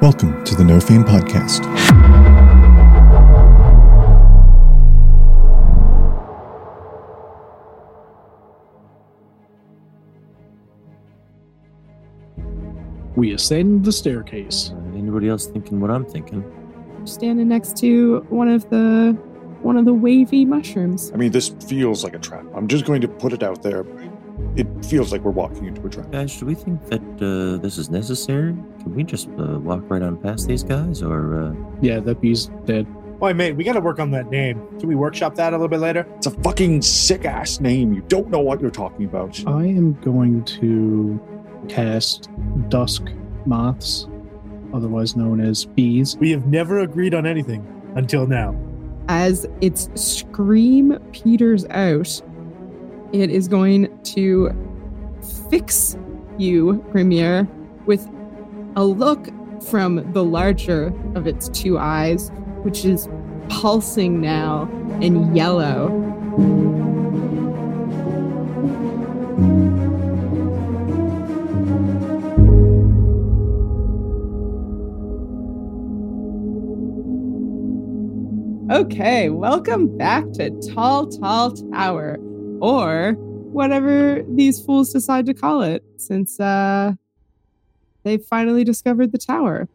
Welcome to the No Fame Podcast. We ascend the staircase. Uh, anybody else thinking what I'm thinking? standing next to one of the one of the wavy mushrooms. I mean, this feels like a trap. I'm just going to put it out there. It feels like we're walking into a trap. Guys, do we think that uh, this is necessary? Can we just uh, walk right on past these guys, or uh, Yeah, that bee's dead. Why, mate, we got to work on that name. Can we workshop that a little bit later? It's a fucking sick ass name. You don't know what you're talking about. I am going to cast Dusk Moths, otherwise known as bees. We have never agreed on anything until now. As its scream peters out, it is going to fix you, Premier, with a look from the larger of its two eyes, which is pulsing now in yellow. Okay, welcome back to Tall Tall Tower, or whatever these fools decide to call it, since uh, they finally discovered the tower.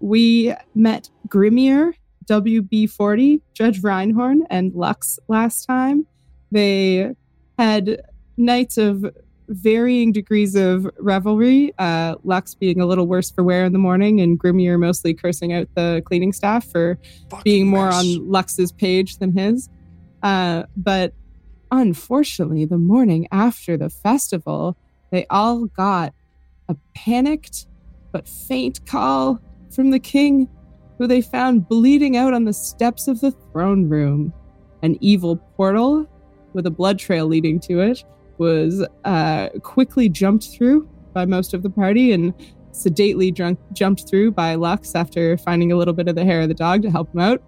We met Grimmier, WB40, Judge Reinhorn, and Lux last time. They had nights of varying degrees of revelry, uh, Lux being a little worse for wear in the morning, and Grimmier mostly cursing out the cleaning staff for Fucking being more mess. on Lux's page than his. Uh, but unfortunately, the morning after the festival, they all got a panicked but faint call from the king, who they found bleeding out on the steps of the throne room. An evil portal with a blood trail leading to it was uh, quickly jumped through by most of the party and sedately drunk, jumped through by Lux after finding a little bit of the hair of the dog to help him out,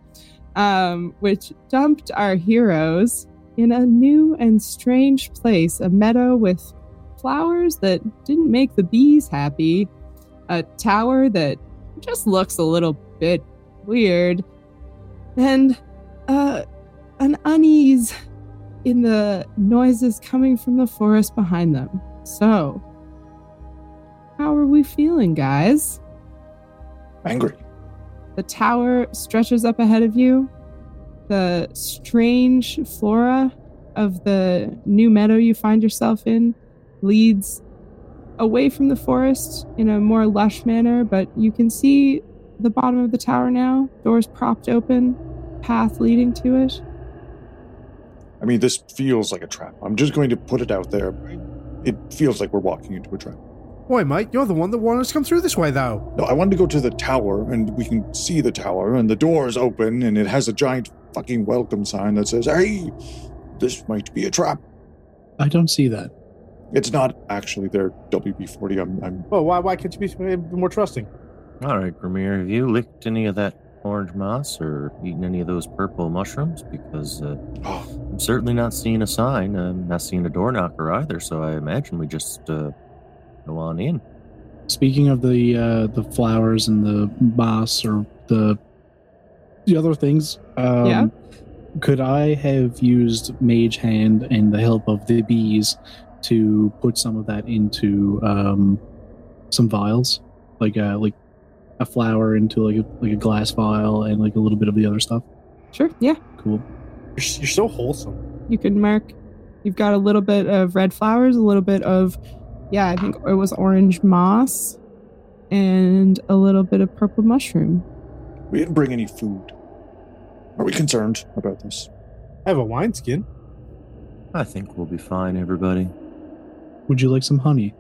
um, which dumped our heroes in a new and strange place, a meadow with flowers that didn't make the bees happy, a tower that just looks a little bit weird, and uh, an unease in the noises coming from the forest behind them. So, how are we feeling, guys? Angry. The tower stretches up ahead of you. The strange flora of the new meadow you find yourself in leads away from the forest in a more lush manner, but you can see the bottom of the tower now, doors propped open, path leading to it. I mean, this feels like a trap. I'm just going to put it out there. It feels like we're walking into a trap. Why, mate, you're the one that wanted us to come through this way, though. No, I wanted to go to the tower and we can see the tower and the door is open and it has a giant fucking welcome sign that says, hey, this might be a trap. I don't see that. It's not actually their WB40. I'm, I'm Well, why, why can't you be more trusting? all right, Grimmier, have you licked any of that orange moss or eaten any of those purple mushrooms? Because uh, oh, I'm certainly not seeing a sign. I'm not seeing a door knocker either. So I imagine we just uh, go on in. Speaking of the uh, the flowers and the moss or the the other things, um, Yeah. could I have used Mage Hand and the help of the bees to put some of that into um, some vials, like uh, like a flower into like a, like a glass vial and like a little bit of the other stuff? Sure, yeah. Cool. You're, you're so wholesome. You can mark. You've got a little bit of red flowers, a little bit of, yeah, I think it was orange moss, and a little bit of purple mushroom. We didn't bring any food. Are we concerned about this? I have a wineskin. I think we'll be fine, everybody. Would you like some honey?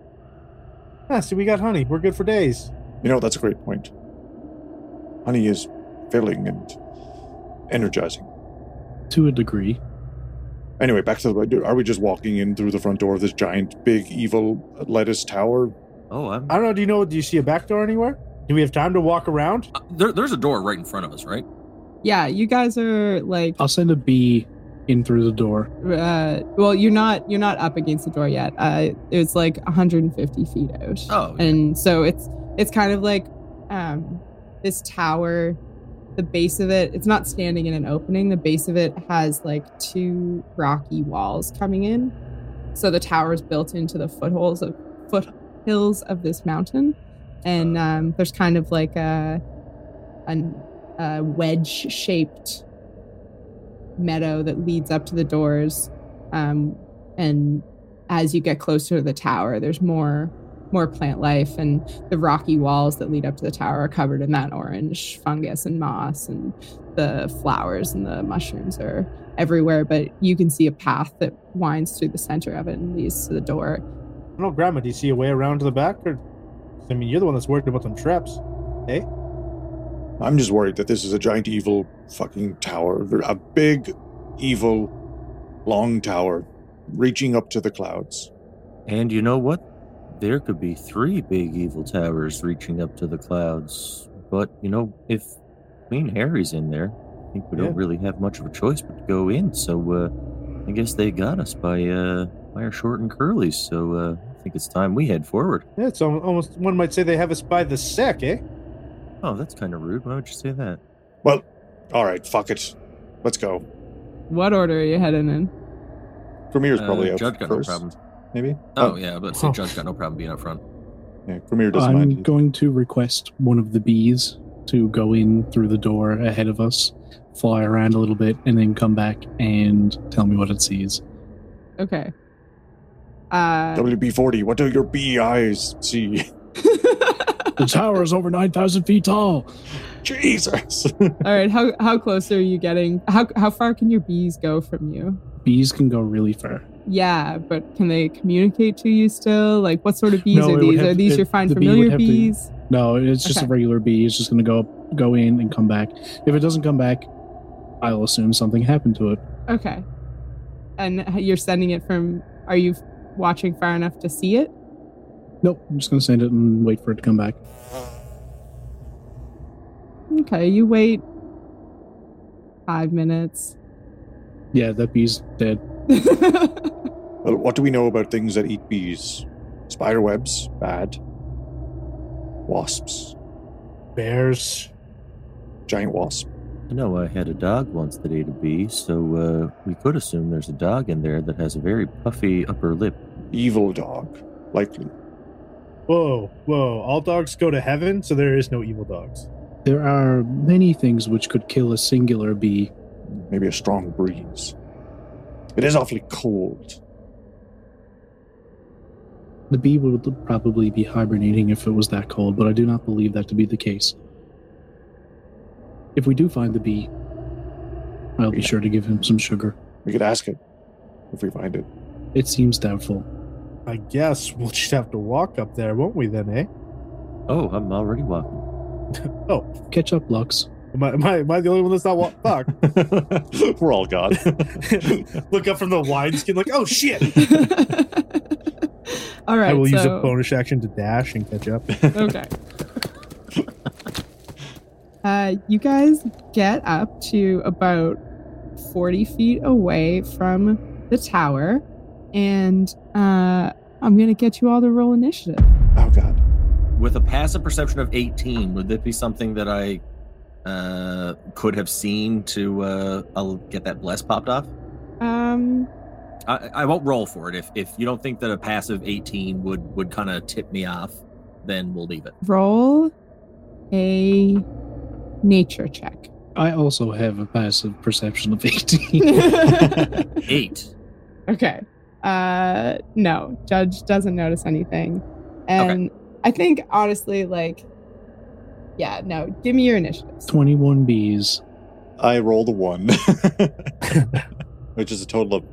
Ah, see, we got honey. We're good for days. You know, that's a great point. Honey is filling and energizing. To a degree. Anyway, back to the. Are we just walking in through the front door of this giant, big, evil lettuce tower? Oh, I'm. I don't know. Do you know? Do you see a back door anywhere? Do we have time to walk around? Uh, there, there's a door right in front of us, right? Yeah, you guys are like, I'll send a bee in through the door. uh, well, you're not you're not up against the door yet. Uh, it's like 150 feet out. Oh, yeah. and so it's it's kind of like um this tower, the base of it, it's not standing in an opening. The base of it has like two rocky walls coming in. So the tower is built into the footholds of foothills of this mountain, and um, there's kind of like a, a, a wedge shaped meadow that leads up to the doors. Um, and as you get closer to the tower, there's more more plant life, and the rocky walls that lead up to the tower are covered in that orange fungus and moss, and the flowers and the mushrooms are everywhere. But you can see a path that winds through the center of it and leads to the door. Grandma, do you see a way around to the back? Or, I mean, you're the one that's worried about them traps. Eh? I'm just worried that this is a giant evil fucking tower. A big, evil, long tower reaching up to the clouds. And you know what? There could be three big evil towers reaching up to the clouds. But, you know, if Queen Harry's in there, I think we Yeah. don't really have much of a choice but to go in. So, uh, I guess they got us by, uh, by our short and curlies. So, uh, I think it's time we head forward. Yeah, it's almost, one might say they have us by the sack, eh? Oh, that's kind of rude. Why would you say that? Well, all right, fuck it. Let's go. What order are you heading in? Premier's Uh, probably out Judge got no first, problem. maybe. Oh, yeah, but Huh. Judge got no problem being up front. yeah. Premier doesn't I'm mind. going to request one of the bees to go in through the door ahead of us, fly around a little bit, and then come back and tell me what it sees. Okay. Uh, WB40, what do your bee eyes see? The tower is over 9,000 feet tall. Jesus! all right. How how close are you getting? How how far can your bees go from you? Bees can go really far. Yeah, but can they communicate to you still? Like, what sort of bees No, are these? have- Are these it- your fine the bee would familiar to- bees? No, it's just Okay. a regular bee. It's just going to go go in and come back. If it doesn't come back, I'll assume something happened to it. Okay. And you're sending it from? Are you watching far enough to see it? Nope, I'm just going to send it and wait for it to come back. Okay, you wait five minutes. Yeah, that bee's dead. well, what do we know about things that eat bees? Spider webs, bad. Wasps, Bears. giant wasp. I know I had a dog once that ate a bee, so uh, we could assume there's a dog in there that has a very puffy upper lip. Evil dog, likely. Whoa, whoa. All dogs go to heaven, so there is no evil dogs. There are many things which could kill a singular bee. Maybe a strong breeze. It is awfully cold. The bee would probably be hibernating if it was that cold, but I do not believe that to be the case. If we do find the bee, I'll be sure to give him some sugar. We could ask it if we find it. It seems doubtful. I guess we'll just have to walk up there, won't we then, eh? Oh, I'm already walking. Oh. Catch up, Lux. Am I, am I, am I the only one that's not walking? Fuck. We're all gone. Look up from the wineskin like, oh shit. All right. I will use a bonus action to dash and catch up. Okay. uh, you guys get up to about 40 feet away from the tower, and uh, I'm going to get you all to roll initiative. oh god. With a passive perception of 18, would that be something that I uh, could have seen to uh, I'll get that bless popped off? Um, I, I won't roll for it. If if you don't think that a passive 18 would would kind of tip me off, then we'll leave it. roll a nature check. I also have a passive perception of 18. Eight. Okay. Uh no, judge doesn't notice anything. And I think honestly like yeah, no, give me your initiatives. 21 bees. I rolled a one, which is a total of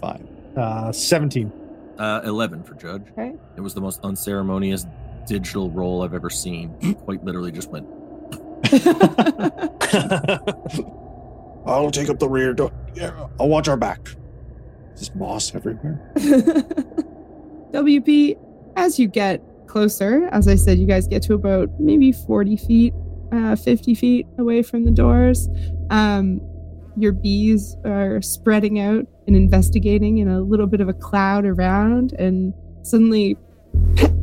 five. Uh, 17. Uh, 11 for Judge. Okay. It was the most unceremonious digital roll I've ever seen. Quite literally just went. I'll take up the rear door. Yeah, I'll watch our back. There's moss everywhere. WP, as you get closer, as I said, you guys get to about maybe 40 feet, uh, 50 feet away from the doors. Um, your bees are spreading out and investigating in a little bit of a cloud around, and suddenly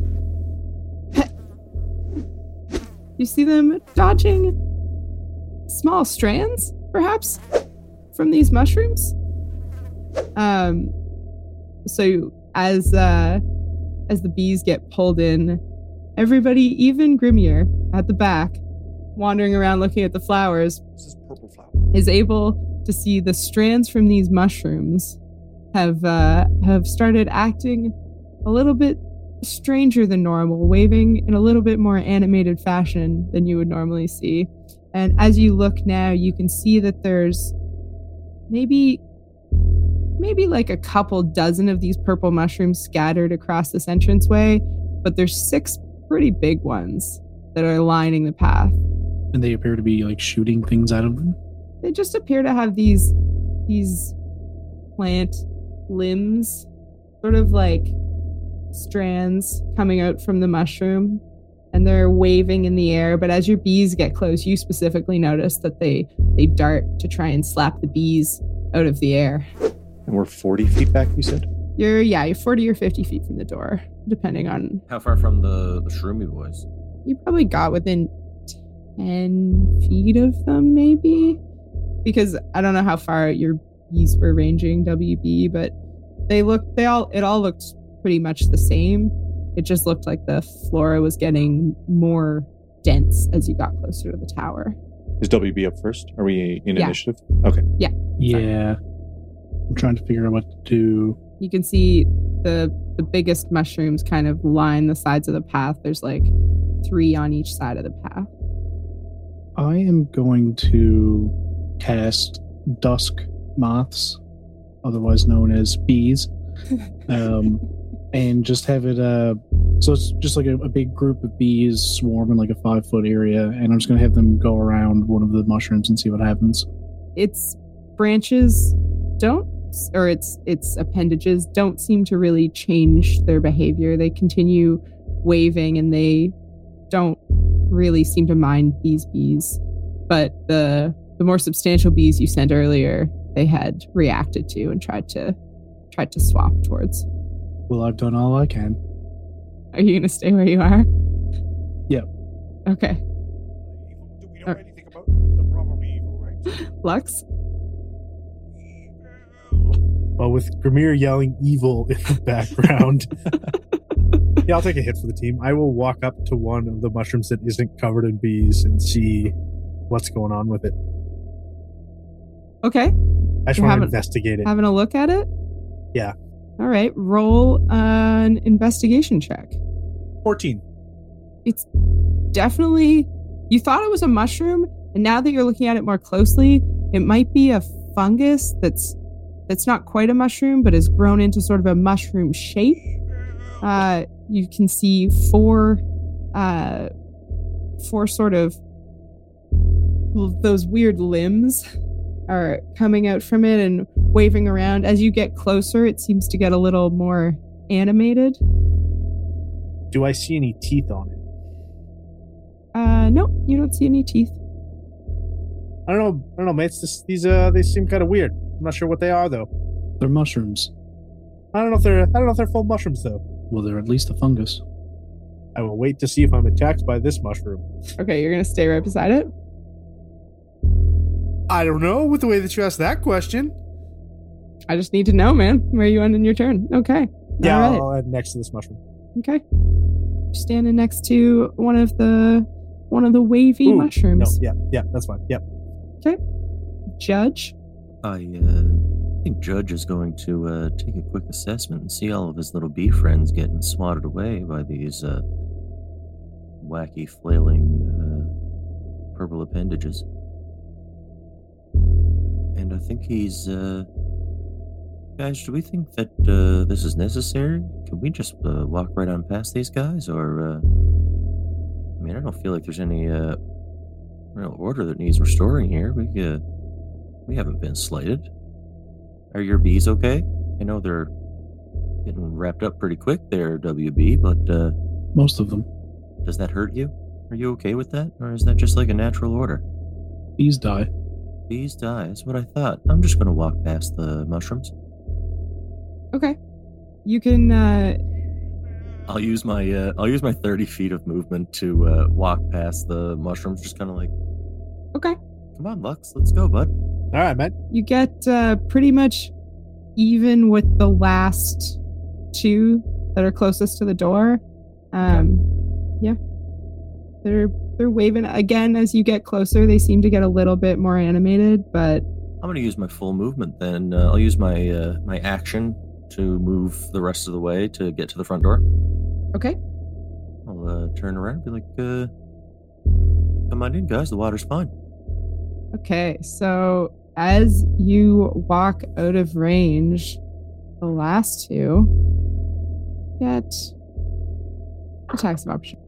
You see them dodging small strands, perhaps, from these mushrooms. Um, so as uh, as the bees get pulled in, everybody, even Grimmier at the back, wandering around looking at the flowers, This is purple flower. is able to see the strands from these mushrooms have uh, have started acting a little bit stranger than normal, waving in a little bit more animated fashion than you would normally see. And as you look now, you can see that there's maybe maybe like a couple dozen of these purple mushrooms scattered across this entranceway, but there's six pretty big ones that are lining the path. And they appear to be like shooting things out of them. they just appear to have these these plant limbs sort of like strands coming out from the mushroom and they're waving in the air but as your bees get close you specifically notice that they they dart to try and slap the bees out of the air And we're 40 feet back, you said? you're yeah you're 40 or 50 feet from the door depending on How far from the, the shroomy boys? you probably got within 10 feet of them maybe because i don't know how far your bees were ranging wb but they looked they all it all looked pretty much the same it just looked like the flora was getting more dense as you got closer to the tower Is WB up first? Are we in Yeah. initiative? Okay. Yeah. Yeah. I'm trying to figure out what to do. you can see the the biggest mushrooms kind of line the sides of the path there's like three on each side of the path I am going to cast Dusk Moths, otherwise known as bees, um, and just have it. Uh, so it's just like a, a big group of bees swarm in like a five foot area, and I'm just going to have them go around one of the mushrooms and see what happens. its branches don't or its its appendages don't seem to really change their behavior. They continue waving and they don't really seem to mind these bees. But the the more substantial bees you sent earlier they had reacted to and tried to tried to swap towards. Well, I've done all I can. are you going to stay where you are? Yep. okay. Do we know Uh, anything about the probably evil, right? lux Well, with Grimmier yelling evil in the background. yeah, I'll take a hit for the team. I will walk up to one of the mushrooms that isn't covered in bees and see what's going on with it. okay I just You want to investigate it. having a look at it Yeah. all right roll an investigation check 14. it's definitely you thought it was a mushroom and now that you're looking at it more closely it might be a fungus that's that's not quite a mushroom but has grown into sort of a mushroom shape uh you can see four uh four sort of those weird limbs are coming out from it and waving around as you get closer it seems to get a little more animated Do I see any teeth on it? uh no you don't see any teeth I don't know. I don't know, mates. These uh, they seem kind of weird. I'm not sure what they are though. They're mushrooms. I don't know if they're. I don't know if they're full mushrooms though. Well, they're at least a fungus. I will wait to see if I'm attacked by this mushroom. Okay, you're gonna stay right beside it. I don't know with the way that you asked that question. I just need to know, man, where you end in your turn. Okay. Yeah, All right. I'll add next to this mushroom. Okay. Standing next to one of the one of the wavy Ooh, No, mushrooms. yeah, yeah, that's fine. Yep. Okay. Judge. I uh, think Judge is going to uh, take a quick assessment and see all of his little bee friends getting swatted away by these uh, wacky, flailing uh, purple appendages. And I think he's. Uh, guys, do we think that uh, this is necessary? Can we just walk right on past these guys? Or. I mean, I don't feel like there's any real order that needs restoring here. We uh, we haven't been slighted. Are your bees okay? I know they're getting wrapped up pretty quick there, WB, but uh, Most of them. does that hurt you? Are you okay with that? Or is that just like a natural order? Bees die. Bees die, that's what I thought. I'm just gonna walk past the mushrooms. Okay. You can uh I'll use my uh, I'll use my thirty feet of movement to uh, walk past the mushrooms, just kind of like, Okay. come on, Lux, let's go, bud. All right, man. You get uh, pretty much even with the last two that are closest to the door. Um, yeah, they're they're waving again as you get closer. They seem to get a little bit more animated, but I'm gonna use my full movement. Then uh, I'll use my uh, my action to move the rest of the way to get to the front door. okay. I'll uh, turn around and be like, uh, "Come on in, guys. The water's fine." Okay, so as you walk out of range, the last two get attacks of opportunity.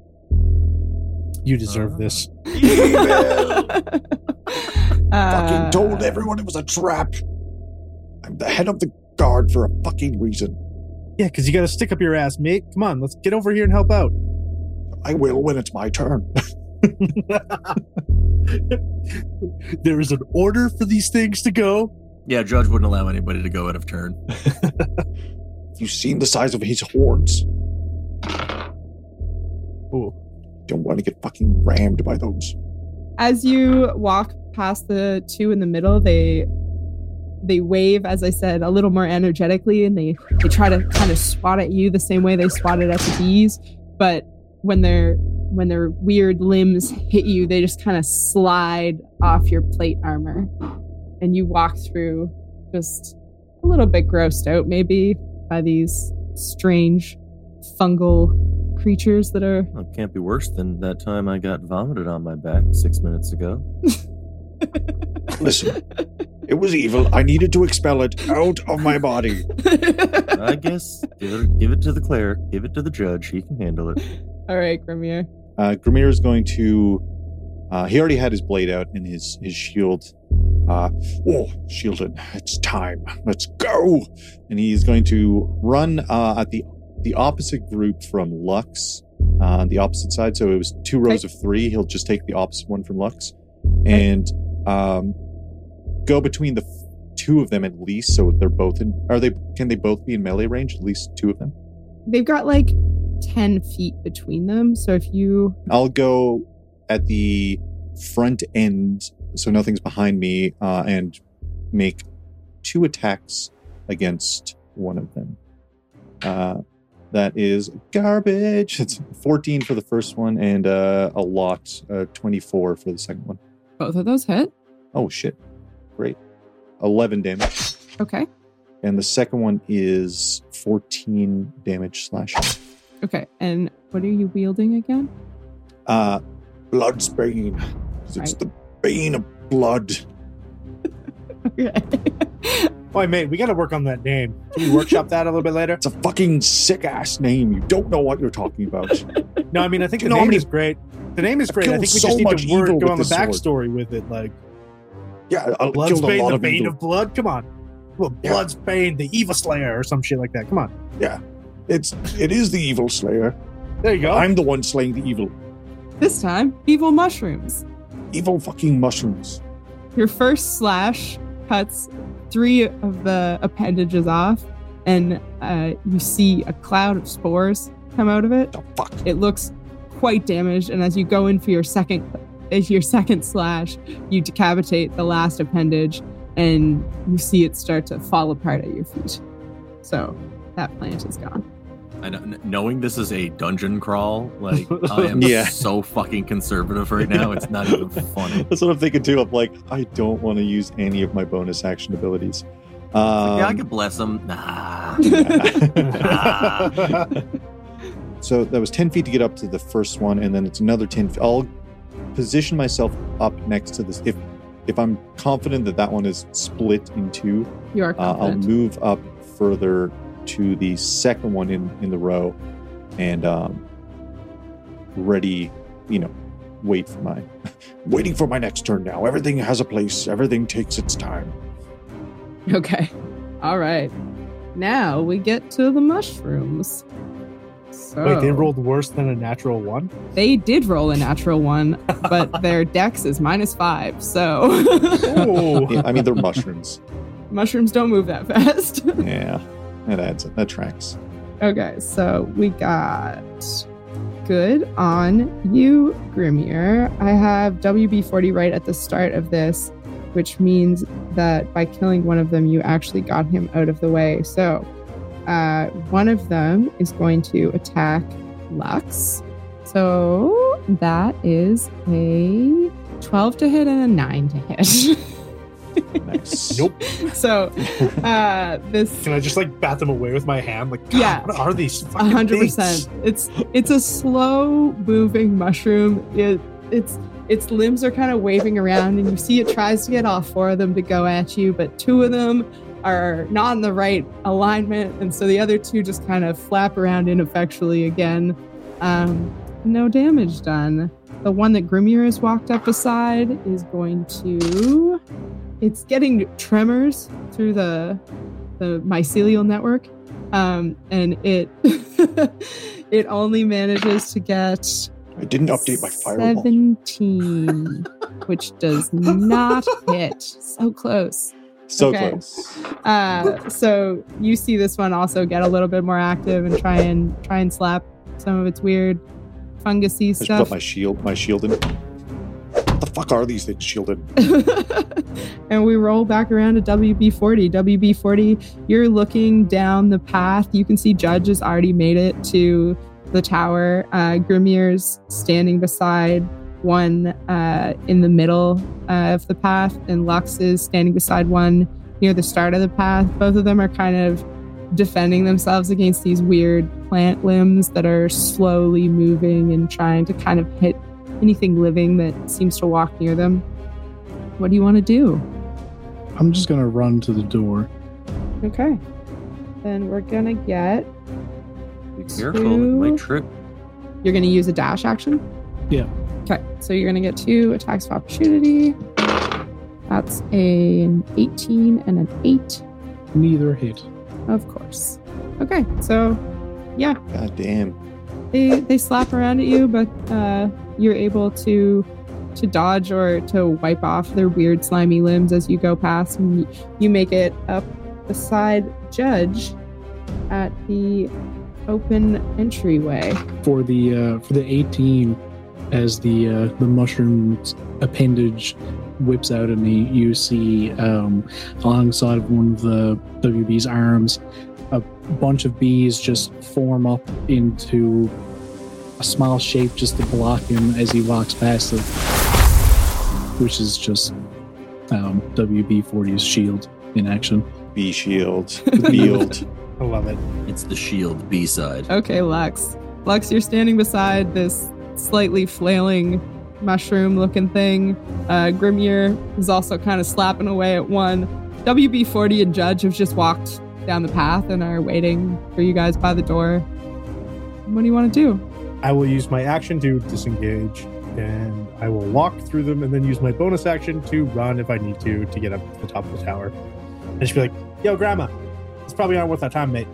You deserve Ah. this. fucking told Uh, everyone it was a trap. I'm the head of the guard for a fucking reason. Yeah, because you got to stick up your ass, mate. Come on, let's get over here and help out. I will when it's my turn. there is an order for these things to go. Yeah, Judge wouldn't allow anybody to go out of turn. You've seen the size of his horns. Oh, Don't want to get fucking rammed by those. as you walk past the two in the middle, they they wave, as I said, a little more energetically, and they they try to kind of swat at you the same way they swatted at the bees. But when their when their weird limbs hit you, they just kind of slide off your plate armor, and you walk through just a little bit grossed out, maybe by these strange fungal creatures that are Well, it can't be worse than that time I got vomited on my back six minutes ago. Listen, it was evil. I needed to expel it out of my body. I guess give it, give it to the cleric, give it to the judge. He can handle it. All right, Grimmier. Uh, Grimmier is going to. Uh, he already had his blade out and his his shield. Uh, oh, shielded! It's time. Let's go! And he's going to run uh, at the the opposite group from Lux, uh, on the opposite side. So it was two rows of three. He'll just take the opposite one from Lux, and um, go between the f- two of them at least. So they're both in. Are they? Can they both be in melee range? At least two of them. They've got like 10 feet between them. So if you. I'll go at the front end, so nothing's behind me, uh, and make two attacks against one of them. Uh, that is garbage. It's 14 for the first one and uh, a lot, uh, 24 for the second one. Both of those hit. Oh, shit. Great. 11 damage. Okay. And the second one is 14 damage slashing. Okay. And what are you wielding again? Uh, Blood's Bane. 'Cause It's the bane of blood. Okay. boy, mate, we got to work on that name. Can we workshop that a little bit later? It's a fucking sick ass name. You don't know what you're talking about. No, I mean, I think You the know how name many- is great. The name is great. I killed think we so just need to word, evil go on the sword. backstory with it. Like, yeah, I Blood's killed a Bane, lot the of Bane evil. of Blood. Come on. Well, Yeah. Bane, the Evil Slayer, or some shit like that. Come on. It's it is the evil slayer. There you go. I'm the one slaying the evil. this time, evil mushrooms. Evil fucking mushrooms. Your first slash cuts three of the appendages off, and uh, you see a cloud of spores come out of it. The fuck. It looks quite damaged, and as you go in for your second, as your second slash, you decapitate the last appendage, and you see it start to fall apart at your feet. So that plant is gone. I know, kn- knowing this is a dungeon crawl, like I am Yeah. so fucking conservative right now. It's not even funny. That's what I'm thinking too. I'm like, I don't want to use any of my bonus action abilities. Um, yeah, I could bless them. Nah. so that was 10 feet to get up to the first one, and then it's another 10 feet. I'll position myself up next to this. If if I'm confident that that one is split in two, You are uh, I'll move up further to the second one in, in the row and um, ready, you know, wait for my waiting for my next turn now. Everything has a place, everything takes its time. Okay. All right. Now we get to the mushrooms. So Wait, they rolled worse than a natural one? They did roll a natural one, but their dex is minus five. So Oh. Yeah, I mean, they're mushrooms. mushrooms don't move that fast. Yeah, that adds that tracks. Okay, so we got good on you, Grimmier. I have WB40 right at the start of this, which means that by killing one of them, you actually got him out of the way. So uh, one of them is going to attack Lux. So that is a 12 to hit and a 9 to hit. Nice. Nope. so uh, this Can I just like bat them away with my hand? Like, God, Yeah. what are these? A One hundred percent. It's it's a slow moving mushroom. It it's its limbs are kind of waving around, and you see it tries to get all four of them to go at you, but two of them are not in the right alignment, and so the other two just kind of flap around ineffectually again. Um, no damage done. The one that Grimmier has walked up beside is going to. It's getting tremors through the the mycelial network um, and it it only manages to get I didn't update my firewall. 17 which does not hit so close So Okay. close. uh, so you see this one also get a little bit more active and try and try and slap some of its weird fungusy stuff put my shield, my shield in. What the fuck are these things shielded? and we roll back around to WB40. WB40, you're looking down the path. You can see Judge has already made it to the tower. Uh, Grimmier's standing beside one uh, in the middle uh, of the path, and Lux is standing beside one near the start of the path. Both of them are kind of defending themselves against these weird plant limbs that are slowly moving and trying to kind of hit anything living that seems to walk near them. What do you want to do? I'm just gonna run to the door. Okay. Then we're gonna get. Be careful, it might Two. trip. You're gonna use a dash action? Yeah. Okay. So you're gonna get two attacks of opportunity. That's a- an 18 and an 8, Neither hit. of course. Okay. So yeah. God damn. They they slap around at you, but uh, you're able to to dodge or to wipe off their weird slimy limbs as you go past, and you, make it up beside Judge at the open entryway. For the uh, for the 18, as the uh, the mushroom's appendage whips out me, you see um, alongside of one of the WB's arms, bunch of bees just form up into a small shape just to block him as he walks past it, which is just um, WB-40's shield in action. B shield. Shield. I love it. It's the shield B side. Okay, Lux. Lux, you're standing beside this slightly flailing mushroom looking thing. Uh, Grimmier is also kind of slapping away at one. WB40 and Judge have just walked down the path and are waiting for you guys by the door. What do you want to do? I will use my action to disengage, and I will walk through them, and then use my bonus action to run if I need to to get up to the top of the tower. And just be like, "Yo, Grandma, it's probably not worth our time, mate."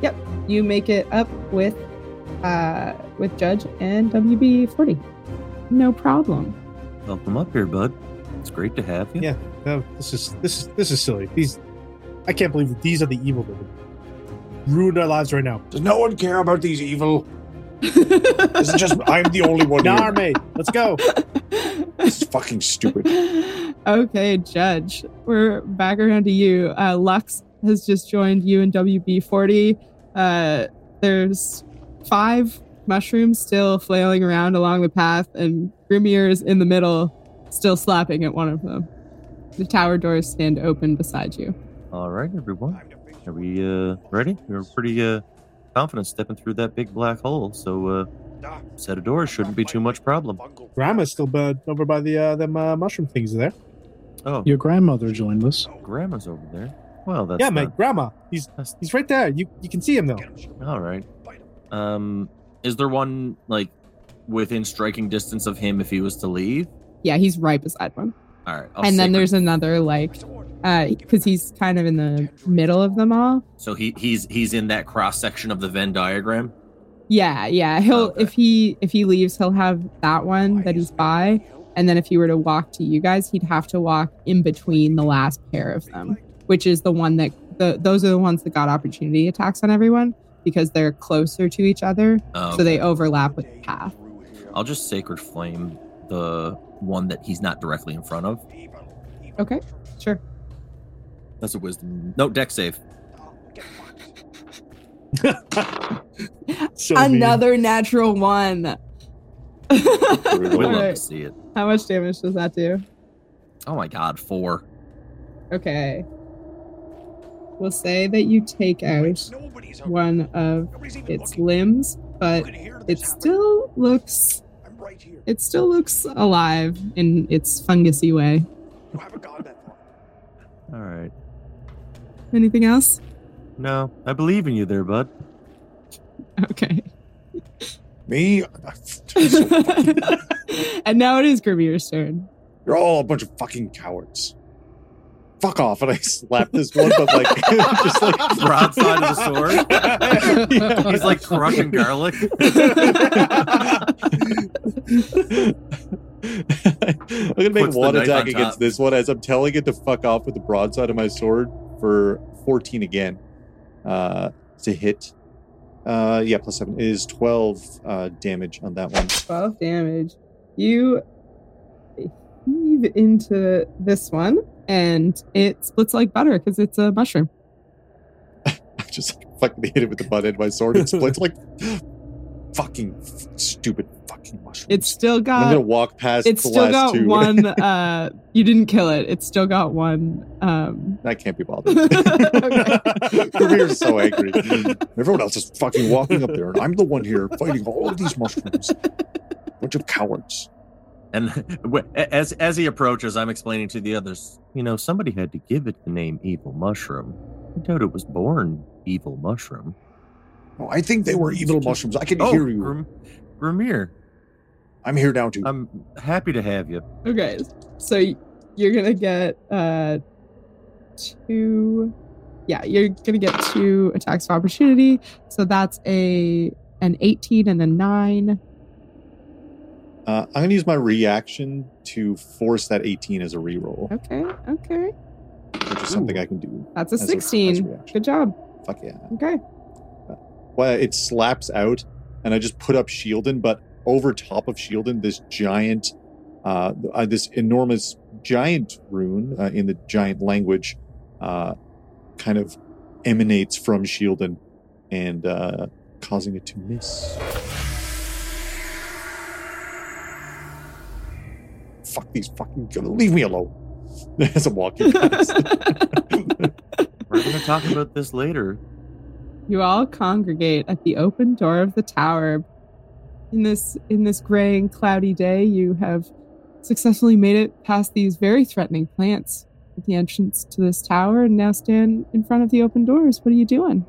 Yep. You make it up with uh, with Judge and WB40. No problem. Welcome up here, bud. It's great to have you. Yeah. No, this is this is this is silly. These, I can't believe that these are the evil that would ruin our lives right now. Does no one care about these evil? This is just I'm the only one Nah, here. mate, let's go. This is fucking stupid. okay, Judge. We're back around to you. Uh, Lux has just joined you in WB40. Uh, there's five mushrooms still flailing around along the path, and Grimmier is in the middle, still slapping at one of them. The tower doors stand open beside you. All right, everyone. Are we uh, ready? We're pretty uh, confident stepping through that big black hole, so uh, set of doors shouldn't be too much problem. Grandma's still burned over by the uh, them uh, mushroom things there. Oh, Your grandmother joined us. grandma's over there. Well, that's yeah, not- mate, Grandma. He's that's- he's right there. You you can see him though. all right. Um, is there one like within striking distance of him if he was to leave? Yeah, he's right beside one. All right. I'll and then sacred- there's another, like, Uh, because he's kind of in the middle of them all. So he he's he's in that cross section of the Venn diagram. Yeah, yeah. He'll Okay. if he if he leaves, he'll have that one that he's by, and then if he were to walk to you guys, he'd have to walk in between the last pair of them, which is the one that the those are the ones that got opportunity attacks on everyone. because they're closer to each other, Oh, so they overlap with the path. I'll just sacred flame the one that he's not directly in front of. Okay, sure. That's a wisdom. No, dex save. So mean. Another natural one. We'd love Alright, to see it. How much damage does that do? Oh my god, four. Okay. We'll say that you take out one of its limbs, but it still looks it still looks alive in its fungusy way. All right. Anything else? No, I believe in you there, bud. Okay. Me? and now it is Grimmier's turn. You're all a bunch of fucking cowards. Fuck off. And I slap this one, but like, just like Broadside of the sword. Yeah. He's like crushing garlic. I'm gonna make Puts one attack on against this one as I'm telling it to fuck off with the broadside of my sword for 14 again. Uh, to hit. Uh, yeah, plus seven is 12 uh, damage on that one. 12 damage. You heave into this one, and it splits like butter because it's a mushroom. I just fucking hit it with the butt end of my sword It splits like fucking stupid fucking mushrooms. It's still got. I'm gonna walk past It's the still last got two. one. Uh, you didn't kill it. It's still got one. Um, I can't be bothered. We're so angry. Everyone else is fucking walking up there, and I'm the one here fighting all of these mushrooms. Bunch of cowards. And as as he approaches, I'm explaining to the others. You know, somebody had to give it the name Evil Mushroom. I doubt it was born Evil Mushroom. Oh, I think they were evil mushrooms. I can Oh, hear you. Grim- Grimmier, I'm here now too. I'm happy to have you. okay, so you're gonna get uh, two. Yeah, you're gonna get two attacks of opportunity. So that's a an 18 and a nine. Uh, I'm gonna use my reaction to force that 18 as a reroll, Okay, okay, which is something I can do. that's a As a- a 16. Good job. Fuck yeah. Okay. Well, it slaps out, and I just put up Shieldin, but over top of Shieldin, this giant, uh, uh, this enormous giant rune uh, in the giant language, uh, kind of emanates from Shieldin, and uh, causing it to miss. Fuck these fucking. Leave me alone. As I'm walking past. We're going to talk about this later. You all congregate at the open door of the tower. In this in this gray and cloudy day, you have successfully made it past these very threatening plants at the entrance to this tower and now stand in front of the open doors. What are you doing?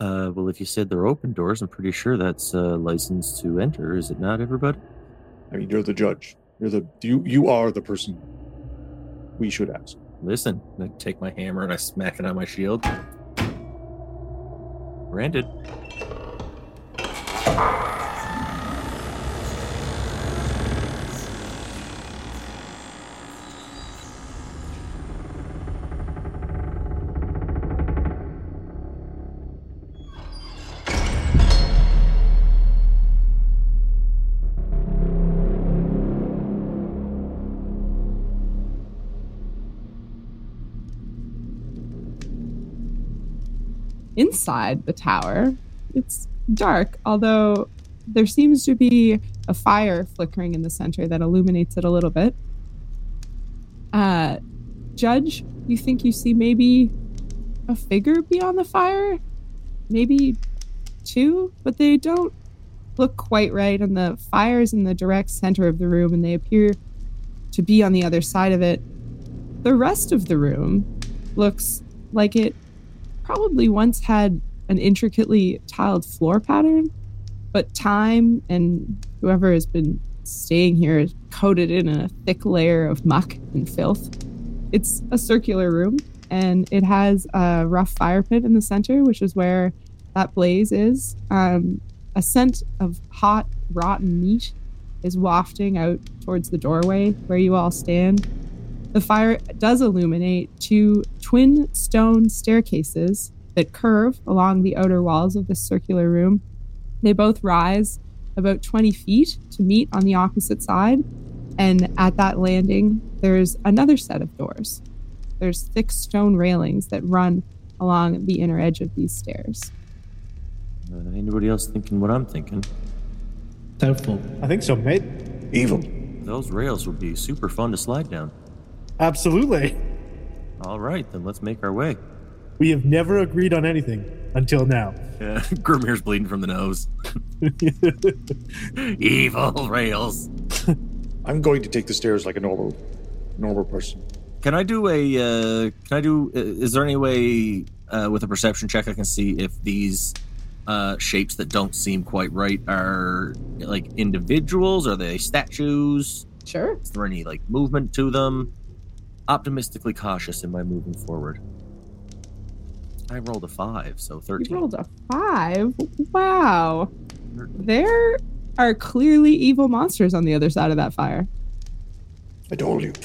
Uh, well, if you said they're open doors, I'm pretty sure that's uh, license to enter, is it not, everybody? I mean, you're the judge. You're the you. You are the person we should ask. Listen, I take my hammer and I smack it on my shield. Granted. Inside the tower, it's dark, although there seems to be a fire flickering in the center that illuminates it a little bit. Uh, Judge, you think you see maybe a figure beyond the fire? Maybe two, but they don't look quite right, and the fire's in the direct center of the room, and they appear to be on the other side of it. The rest of the room looks like it probably once had an intricately tiled floor pattern, but time and whoever has been staying here is coated in a thick layer of muck and filth. It's a circular room, and it has a rough fire pit in the center, which is where that blaze is. Um, a scent of hot, rotten meat is wafting out towards the doorway where you all stand. The fire does illuminate two twin stone staircases that curve along the outer walls of this circular room. They both rise about 20 feet to meet on the opposite side. And at that landing, there's another set of doors. There's thick stone railings that run along the inner edge of these stairs. Uh, anybody else thinking what I'm thinking? Doubtful. I think so, mate. Evil. Those rails would be super fun to slide down. Absolutely. All right, then let's make our way. We have never agreed on anything until now. Yeah, Grimmier's bleeding from the nose. Evil rails. I'm going to take the stairs like a normal, normal person. Can I do a? Uh, can I do? uh, Is there any way uh, with a perception check I can see if these uh, shapes that don't seem quite right are like individuals? Are they statues? Sure. Is there any like movement to them? Optimistically cautious in my moving forward. I rolled a five, so 13. You thirteen. rolled a five. Wow. There are clearly evil monsters on the other side of that fire. I told you.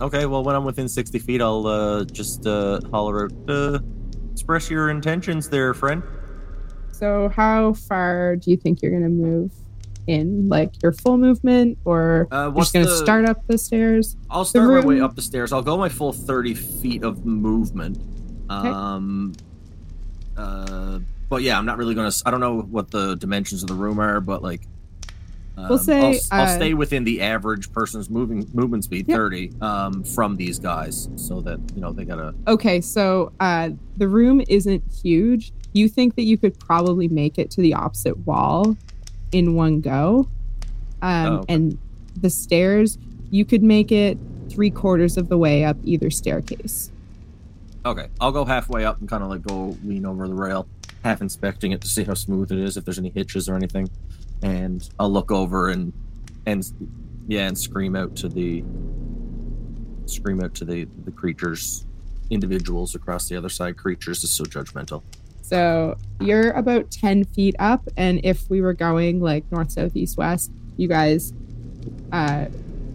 Okay, well, when I'm within sixty feet, I'll uh, just uh, holler out. Uh, express your intentions, there, friend. So, how far do you think you're going to move in? Like your full movement, or Uh, you're just going to start up the stairs? I'll start my way up the stairs. I'll go my full 30 feet of movement. Um, uh, but yeah, I'm not really going to. I don't know what the dimensions of the room are, but like. Um, We'll say, I'll, I'll uh, stay within the average person's moving movement speed, Yep. 30, um, from these guys, so that you know they gotta. Okay, so uh, the room isn't huge. You think that you could probably make it to the opposite wall in one go. Um, Oh, okay. And the stairs, you could make it three quarters of the way up either staircase. Okay, I'll go halfway up and kind of like go lean over the rail, half inspecting it to see how smooth it is, if there's any hitches or anything, and I'll look over and and yeah, and scream out to the scream out to the the creatures, individuals across the other side. Creatures is so judgmental. So you're about 10 feet up. And if we were going like north, south, east, west, you guys uh,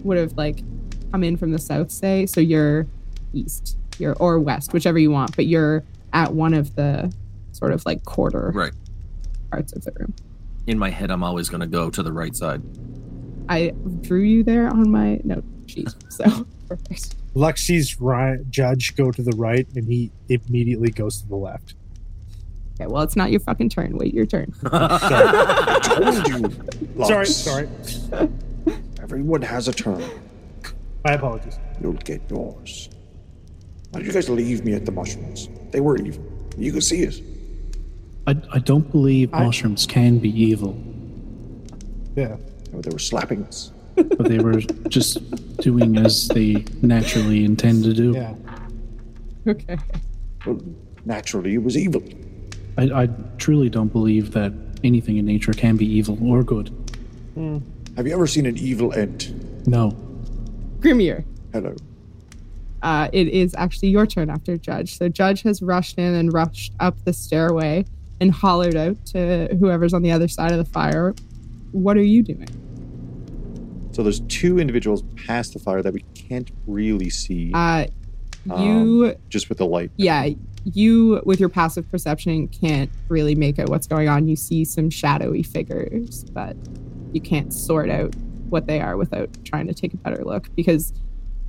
would have like come in from the south, say. So you're east, you're or west, whichever you want, but you're at one of the sort of like quarter Right. parts of the room. In my head, I'm always going to go to the right side. I drew you there on my note sheet. So perfect. Lux sees Judge go to the right, and he immediately goes to the left. Okay, well, it's not your fucking turn. Wait your turn. I told you. Sorry, Lux. sorry. Everyone has a turn. My apologies. You'll get yours. Why did you guys leave me at the mushrooms? They were evil. You could see it. I, I don't believe I- mushrooms can be evil, Yeah. Oh, they were slapping us. but they were just doing as they naturally intend to do. Yeah. Okay. Well, naturally, it was evil. I, I truly don't believe that anything in nature can be evil or good. Have you ever seen an evil ant? No. Grimmier. Hello. uh, it is actually your turn after Judge. So Judge has rushed in and rushed up the stairway and hollered out to whoever's on the other side of the fire. What are you doing? So there's two individuals past the fire that we can't really see Uh, you, just with the light. yeah, you with your passive perception can't really make out what's going on. You see some shadowy figures, but you can't sort out what they are without trying to take a better look because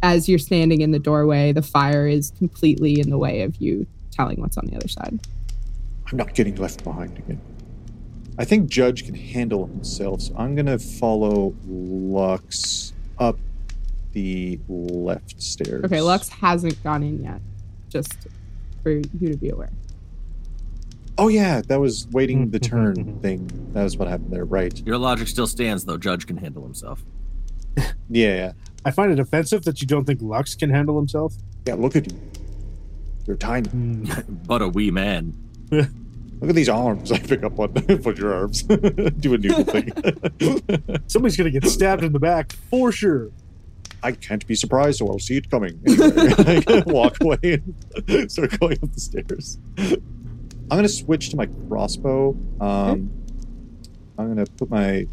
as you're standing in the doorway, the fire is completely in the way of you telling what's on the other side. I'm not getting left behind again. I think Judge can handle himself, so I'm gonna follow Lux up the left stairs. Okay, Lux hasn't gone in yet. Just for you to be aware. Oh yeah, that was waiting the turn thing. That was what happened there, right? Your logic still stands, though. Judge can handle himself. Yeah, yeah. I find it offensive that you don't think Lux can handle himself. Yeah, look at you. You're tiny. Hmm. But a wee man. Look at these arms I pick up on. Put your arms. Do a noodle thing. Somebody's gonna get stabbed in the back for sure. I can't be surprised, so I'll see it coming. Anyway, I walk away and start going up the stairs. I'm gonna switch to my crossbow. Um, I'm gonna put my, I'm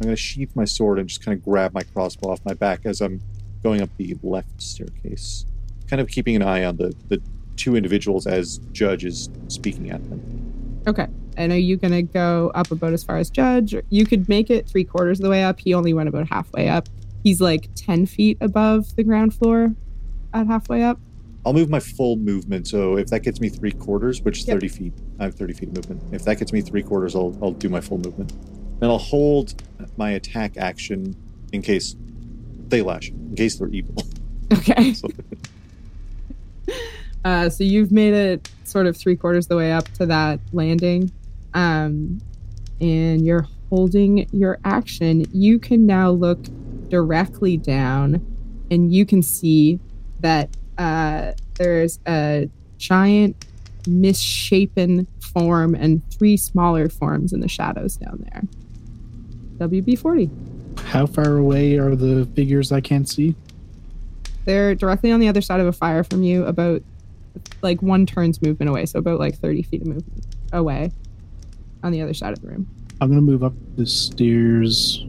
gonna sheath my sword and just kind of grab my crossbow off my back as I'm going up the left staircase, kind of keeping an eye on the the two individuals as Judge is speaking at them. Okay. And are you going to go up about as far as Judge? You could make it three quarters of the way up. He only went about halfway up. He's like 10 feet above the ground floor at halfway up. I'll move my full movement. So if that gets me three quarters, which is Yep. 30 feet, I have 30 feet of movement. If that gets me three quarters, I'll, I'll do my full movement. And I'll hold my attack action in case they lash, in case they're evil. Okay. So, Uh, so you've made it sort of three quarters of the way up to that landing. Um, and you're holding your action. You can now look directly down and you can see that uh, there's a giant misshapen form and three smaller forms in the shadows down there. WB40. How far away are the figures I can't see? They're directly on the other side of a fire from you, about like one turn's movement away, so about like 30 feet of movement away on the other side of the room. I'm gonna move up the stairs.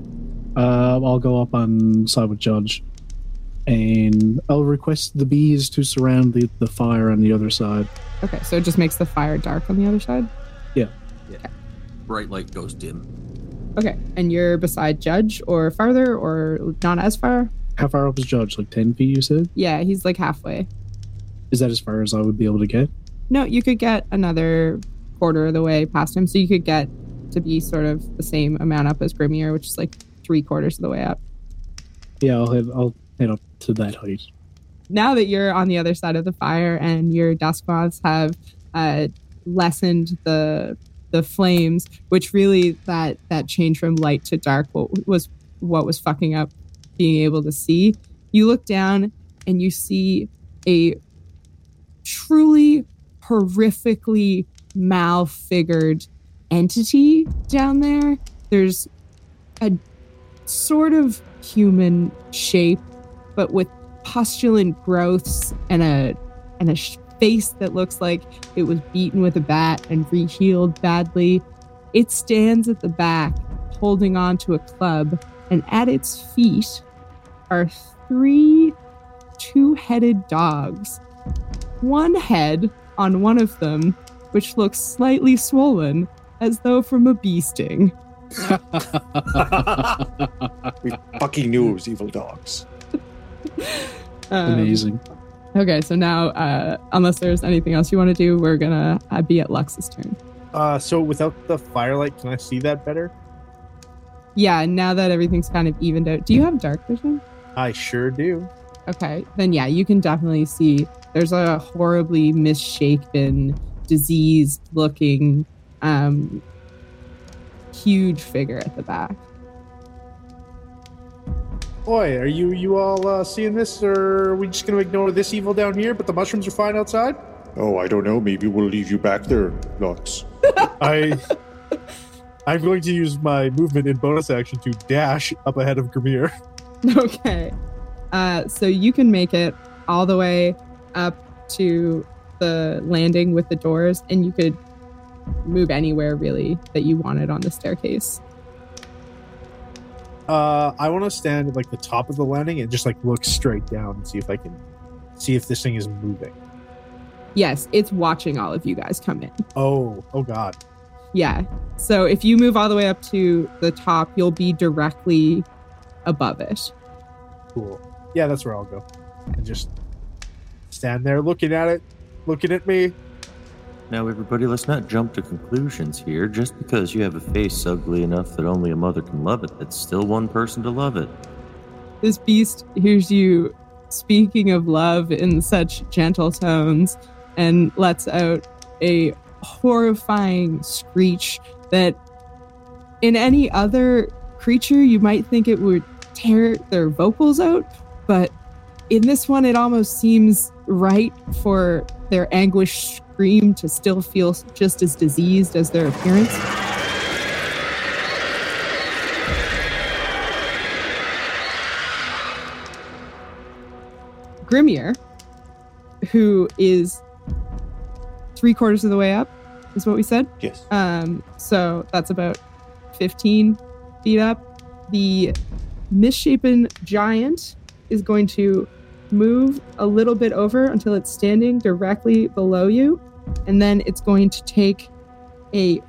Uh, I'll go up on side with Judge, and I'll request the bees to surround the, the fire on the other side. Okay, so it just makes the fire dark on the other side. Yeah. yeah. Bright light goes dim. Okay, and you're beside Judge or farther or not as far? How far up is Judge? Like ten feet? You said? Yeah, he's like halfway. Is that as far as I would be able to get? No, you could get another quarter of the way past him, so you could get to be sort of the same amount up as Grimmier, which is like three quarters of the way up. Yeah, I'll head. I'll head up to that height. now that you're on the other side of the fire and your dusk moths have uh, lessened the the flames, which really that that change from light to dark what was what was fucking up being able to see. You look down and you see a truly horrifically malfigured entity down there. There's a sort of human shape, but with pustulent growths and a and a face that looks like it was beaten with a bat and rehealed badly. It stands at the back, holding on to a club, and at its feet are three two-headed dogs. One head on one of them, which looks slightly swollen, as though from a bee sting. We fucking knew it was evil dogs. Um, Amazing. Okay, so now, uh, unless there's anything else you want to do, we're gonna uh, be at Lux's turn. Uh, so without the firelight, can I see that better? Yeah, now that everything's kind of evened out, do you have dark vision? I sure do. Okay, then yeah, you can definitely see there's a horribly misshapen, diseased-looking, um, huge figure at the back. Boy, are you you all uh, seeing this, or are we just gonna ignore this evil down here? But the mushrooms are fine outside. Oh, I don't know. Maybe we'll leave you back there, Lux. I I'm going to use my movement in bonus action to dash up ahead of Grimmier. Okay, uh, so you can make it all the way up to the landing with the doors, and you could move anywhere really that you wanted on the staircase. Uh, I want to stand at like the top of the landing and just like look straight down and see if I can see if this thing is moving. Yes, it's watching all of you guys come in. Oh, oh God. Yeah. So if you move all the way up to the top, you'll be directly above it. Cool. Yeah, that's where I'll go. And just stand there looking at it, looking at me. Now, everybody, let's not jump to conclusions here. Just because you have a face ugly enough that only a mother can love it, that's still one person to love it. This beast hears you speaking of love in such gentle tones and lets out a horrifying screech that in any other creature you might think it would tear their vocals out, but in this one it almost seems right for their anguished scream to still feel just as diseased as their appearance. Grimmier, who is three quarters of the way up, is what we said. Yes. Um, so that's about 15 feet up. The misshapen giant is going to move a little bit over until it's standing directly below you. And then it's going to take a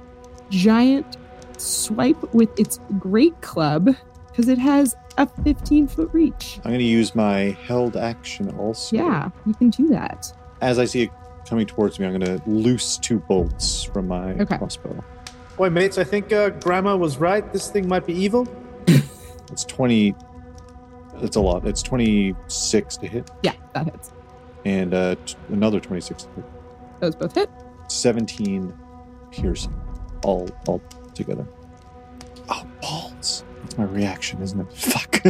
giant swipe with its great club because it has a 15 foot reach. I'm going to use my held action also. Yeah, you can do that. As I see it coming towards me, I'm going to loose two bolts from my Okay. crossbow. Boy, mates, I think uh, Grandma was right. This thing might be evil. It's 20. It's a lot. It's 26 to hit, Yeah, that hits. and uh, t- another 26 to hit. Those both hit. 17 piercing, all all together. Oh, balls! That's my reaction, isn't it? Fuck.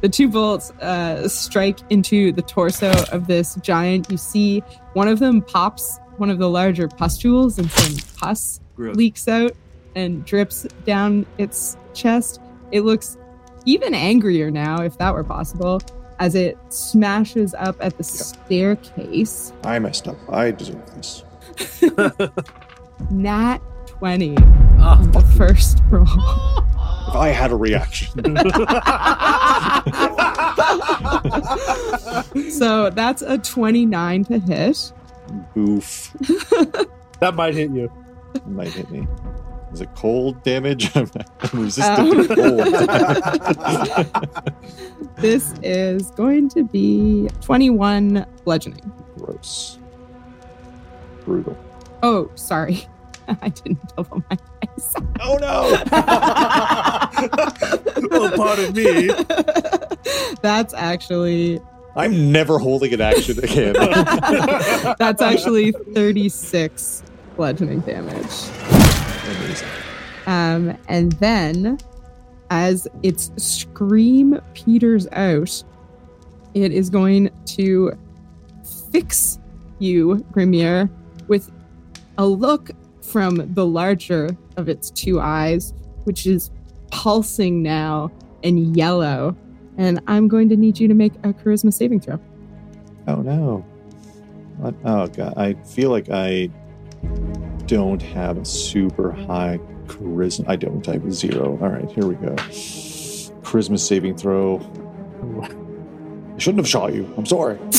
the two bolts uh, strike into the torso of this giant. You see one of them pops one of the larger pustules, and some pus Gross. leaks out and drips down its chest. It looks even angrier now, if that were possible, as it smashes up at the staircase. I messed up. I deserve this. Nat 20 Ah, on the first roll. If I had a reaction, so that's a 29 to hit. oof, that might hit you. it might hit me. Is it cold damage? I'm resistant to Um. cold. This is going to be 21 bludgeoning. Gross. Brutal. Oh, sorry. I didn't double my dice. Oh no! oh, pardon me. That's actually I'm never holding an action again. that's actually 36 bludgeoning damage. Um, and then as its scream peters out, it is going to fix you, Grimmier, with a look from the larger of its two eyes, which is pulsing now and yellow. And I'm going to need you to make a charisma saving throw. Oh no. What? Oh god. I feel like I don't have a super high charisma. I don't. I have zero. All right, here we go. Charisma saving throw. I shouldn't have shot you. I'm sorry.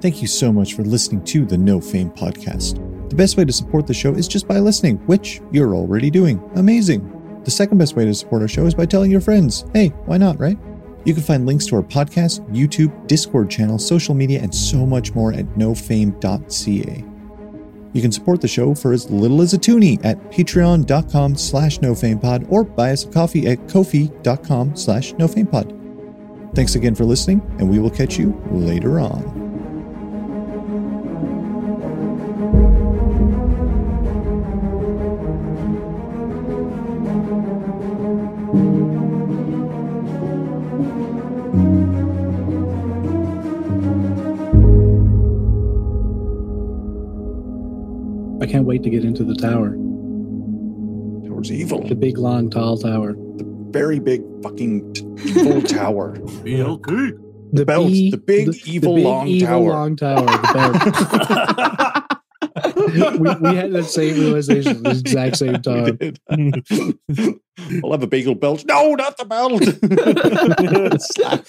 Thank you so much for listening to the No Fame podcast. The best way to support the show is just by listening, which you're already doing. Amazing. The second best way to support our show is by telling your friends. Hey, why not, right? You can find links to our podcast, YouTube, Discord channel, social media, and so much more at nofame.ca. You can support the show for as little as a toonie at patreon.com slash nofamepod or buy us a coffee at kofi.com slash nofamepod. Thanks again for listening, and we will catch you later on. Can't wait to get into the tower. Towards evil. The big, long, tall tower. The very big fucking t- evil tower. BLT. The belt, bee- the big, evil, big long evil tower. long tower. The belt. we, we had that same realization at the exact same time. We. I'll have a bagel belt. No, not the belt. Slap.